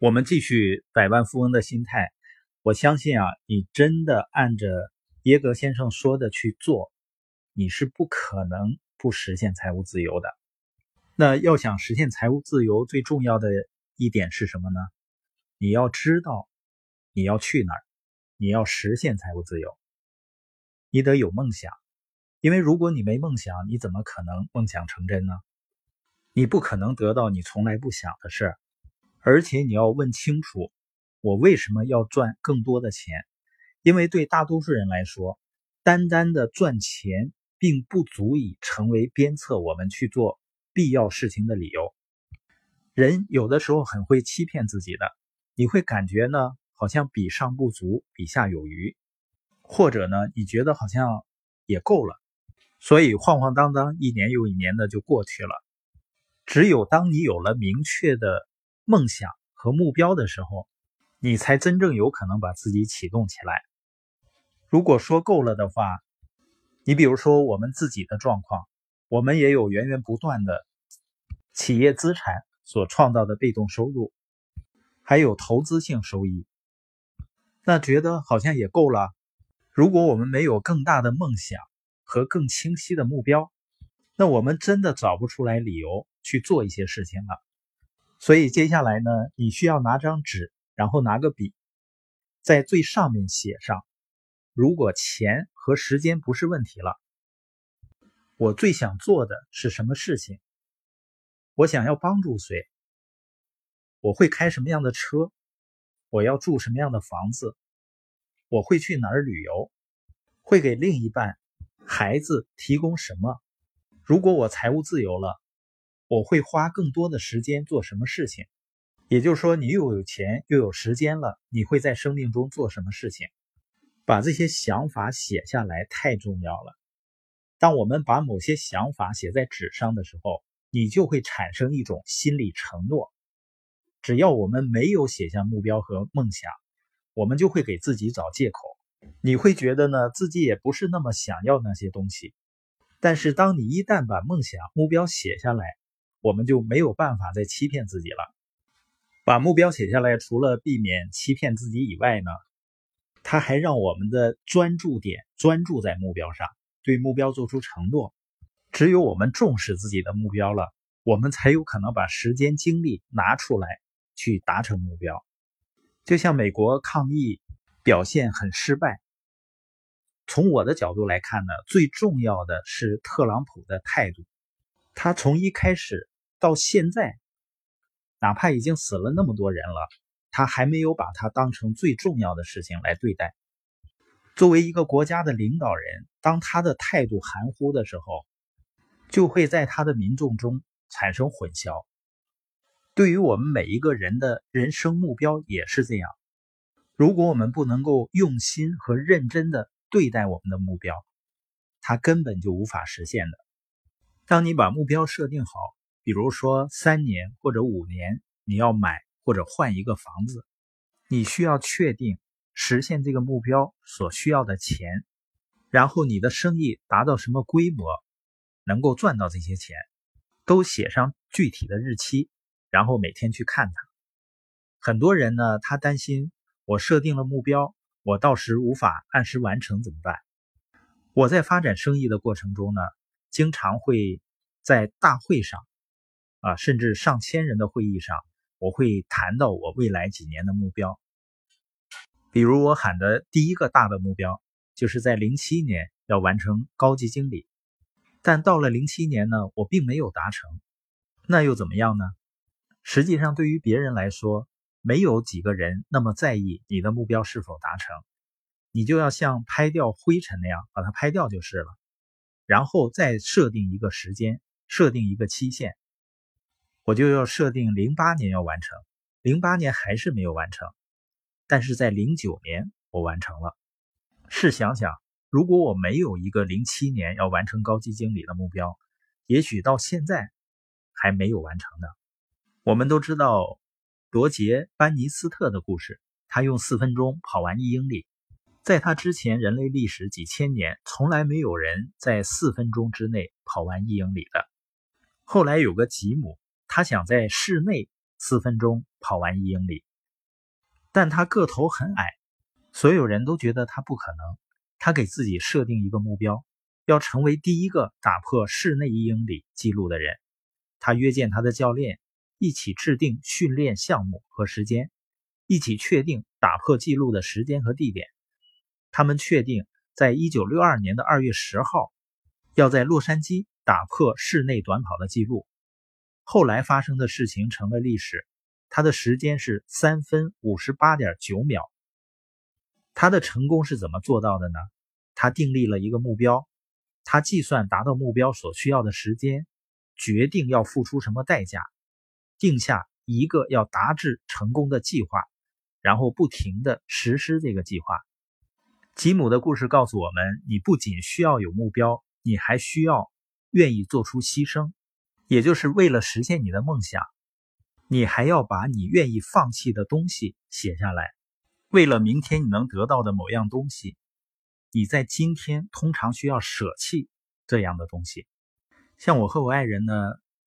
我们继续百万富翁的心态。我相信啊，你真的按着耶格先生说的去做，你是不可能不实现财务自由的。那要想实现财务自由，最重要的一点是什么呢？你要知道你要去哪儿，你要实现财务自由，你得有梦想。因为如果你没梦想，你怎么可能梦想成真呢？你不可能得到你从来不想的事儿。而且你要问清楚，我为什么要赚更多的钱？因为对大多数人来说，单单的赚钱并不足以成为鞭策我们去做必要事情的理由。人有的时候很会欺骗自己的，你会感觉呢，好像比上不足，比下有余，或者呢，你觉得好像也够了，所以晃晃荡荡一年又一年的就过去了。只有当你有了明确的。梦想和目标的时候，你才真正有可能把自己启动起来。如果说够了的话，你比如说我们自己的状况，我们也有源源不断的企业资产所创造的被动收入，还有投资性收益，那觉得好像也够了。如果我们没有更大的梦想和更清晰的目标，那我们真的找不出来理由去做一些事情了。所以接下来呢，你需要拿张纸，然后拿个笔，在最上面写上：如果钱和时间不是问题了，我最想做的是什么事情？我想要帮助谁？我会开什么样的车？我要住什么样的房子？我会去哪儿旅游？会给另一半、孩子提供什么？如果我财务自由了？我会花更多的时间做什么事情？也就是说，你又有钱又有时间了，你会在生命中做什么事情？把这些想法写下来太重要了。当我们把某些想法写在纸上的时候，你就会产生一种心理承诺。只要我们没有写下目标和梦想，我们就会给自己找借口。你会觉得呢，自己也不是那么想要那些东西。但是，当你一旦把梦想、目标写下来，我们就没有办法再欺骗自己了。把目标写下来，除了避免欺骗自己以外呢，它还让我们的专注点专注在目标上，对目标做出承诺。只有我们重视自己的目标了，我们才有可能把时间精力拿出来去达成目标。就像美国抗疫表现很失败，从我的角度来看呢，最重要的是特朗普的态度。他从一开始到现在，哪怕已经死了那么多人了，他还没有把它当成最重要的事情来对待。作为一个国家的领导人，当他的态度含糊的时候，就会在他的民众中产生混淆。对于我们每一个人的人生目标也是这样。如果我们不能够用心和认真的对待我们的目标，他根本就无法实现的。当你把目标设定好，比如说三年或者五年，你要买或者换一个房子，你需要确定实现这个目标所需要的钱，然后你的生意达到什么规模，能够赚到这些钱，都写上具体的日期，然后每天去看它。很多人呢，他担心我设定了目标，我到时无法按时完成怎么办？我在发展生意的过程中呢？经常会在大会上，啊，甚至上千人的会议上，我会谈到我未来几年的目标。比如我喊的第一个大的目标，就是在零七年要完成高级经理，但到了零七年呢，我并没有达成，那又怎么样呢？实际上，对于别人来说，没有几个人那么在意你的目标是否达成，你就要像拍掉灰尘那样把它拍掉就是了。然后再设定一个时间，设定一个期限，我就要设定零八年要完成，零八年还是没有完成，但是在零九年我完成了。试想想，如果我没有一个零七年要完成高级经理的目标，也许到现在还没有完成呢。我们都知道罗杰·班尼斯特的故事，他用四分钟跑完一英里。在他之前，人类历史几千年从来没有人在四分钟之内跑完一英里的。后来有个吉姆，他想在室内四分钟跑完一英里，但他个头很矮，所有人都觉得他不可能。他给自己设定一个目标，要成为第一个打破室内一英里记录的人。他约见他的教练，一起制定训练项目和时间，一起确定打破记录的时间和地点。他们确定，在一九六二年的二月十号，要在洛杉矶打破室内短跑的记录。后来发生的事情成了历史。他的时间是三分五十八点九秒。他的成功是怎么做到的呢？他订立了一个目标，他计算达到目标所需要的时间，决定要付出什么代价，定下一个要达至成功的计划，然后不停的实施这个计划。吉姆的故事告诉我们：你不仅需要有目标，你还需要愿意做出牺牲。也就是为了实现你的梦想，你还要把你愿意放弃的东西写下来。为了明天你能得到的某样东西，你在今天通常需要舍弃这样的东西。像我和我爱人呢，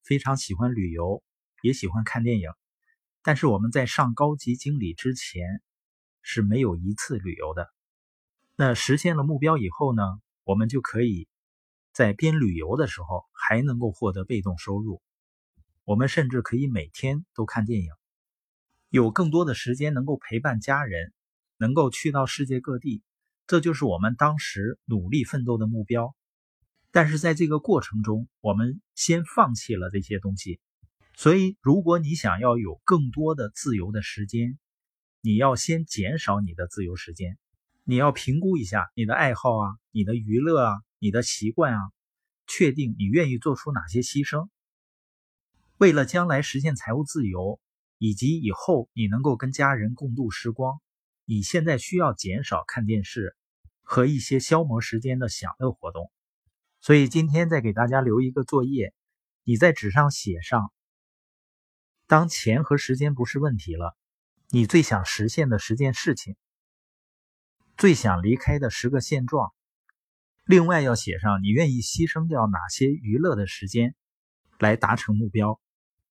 非常喜欢旅游，也喜欢看电影，但是我们在上高级经理之前是没有一次旅游的。那实现了目标以后呢，我们就可以。在边旅游的时候，还能够获得被动收入。我们甚至可以每天都看电影，有更多的时间能够陪伴家人，能够去到世界各地。这就是我们当时努力奋斗的目标。但是在这个过程中，我们先放弃了这些东西。所以，如果你想要有更多的自由的时间，你要先减少你的自由时间。你要评估一下你的爱好啊，你的娱乐啊。你的习惯啊，确定你愿意做出哪些牺牲，为了将来实现财务自由，以及以后你能够跟家人共度时光，你现在需要减少看电视和一些消磨时间的享乐活动。所以今天再给大家留一个作业，你在纸上写上：当钱和时间不是问题了，你最想实现的十件事情，最想离开的十个现状。另外要写上你愿意牺牲掉哪些娱乐的时间，来达成目标。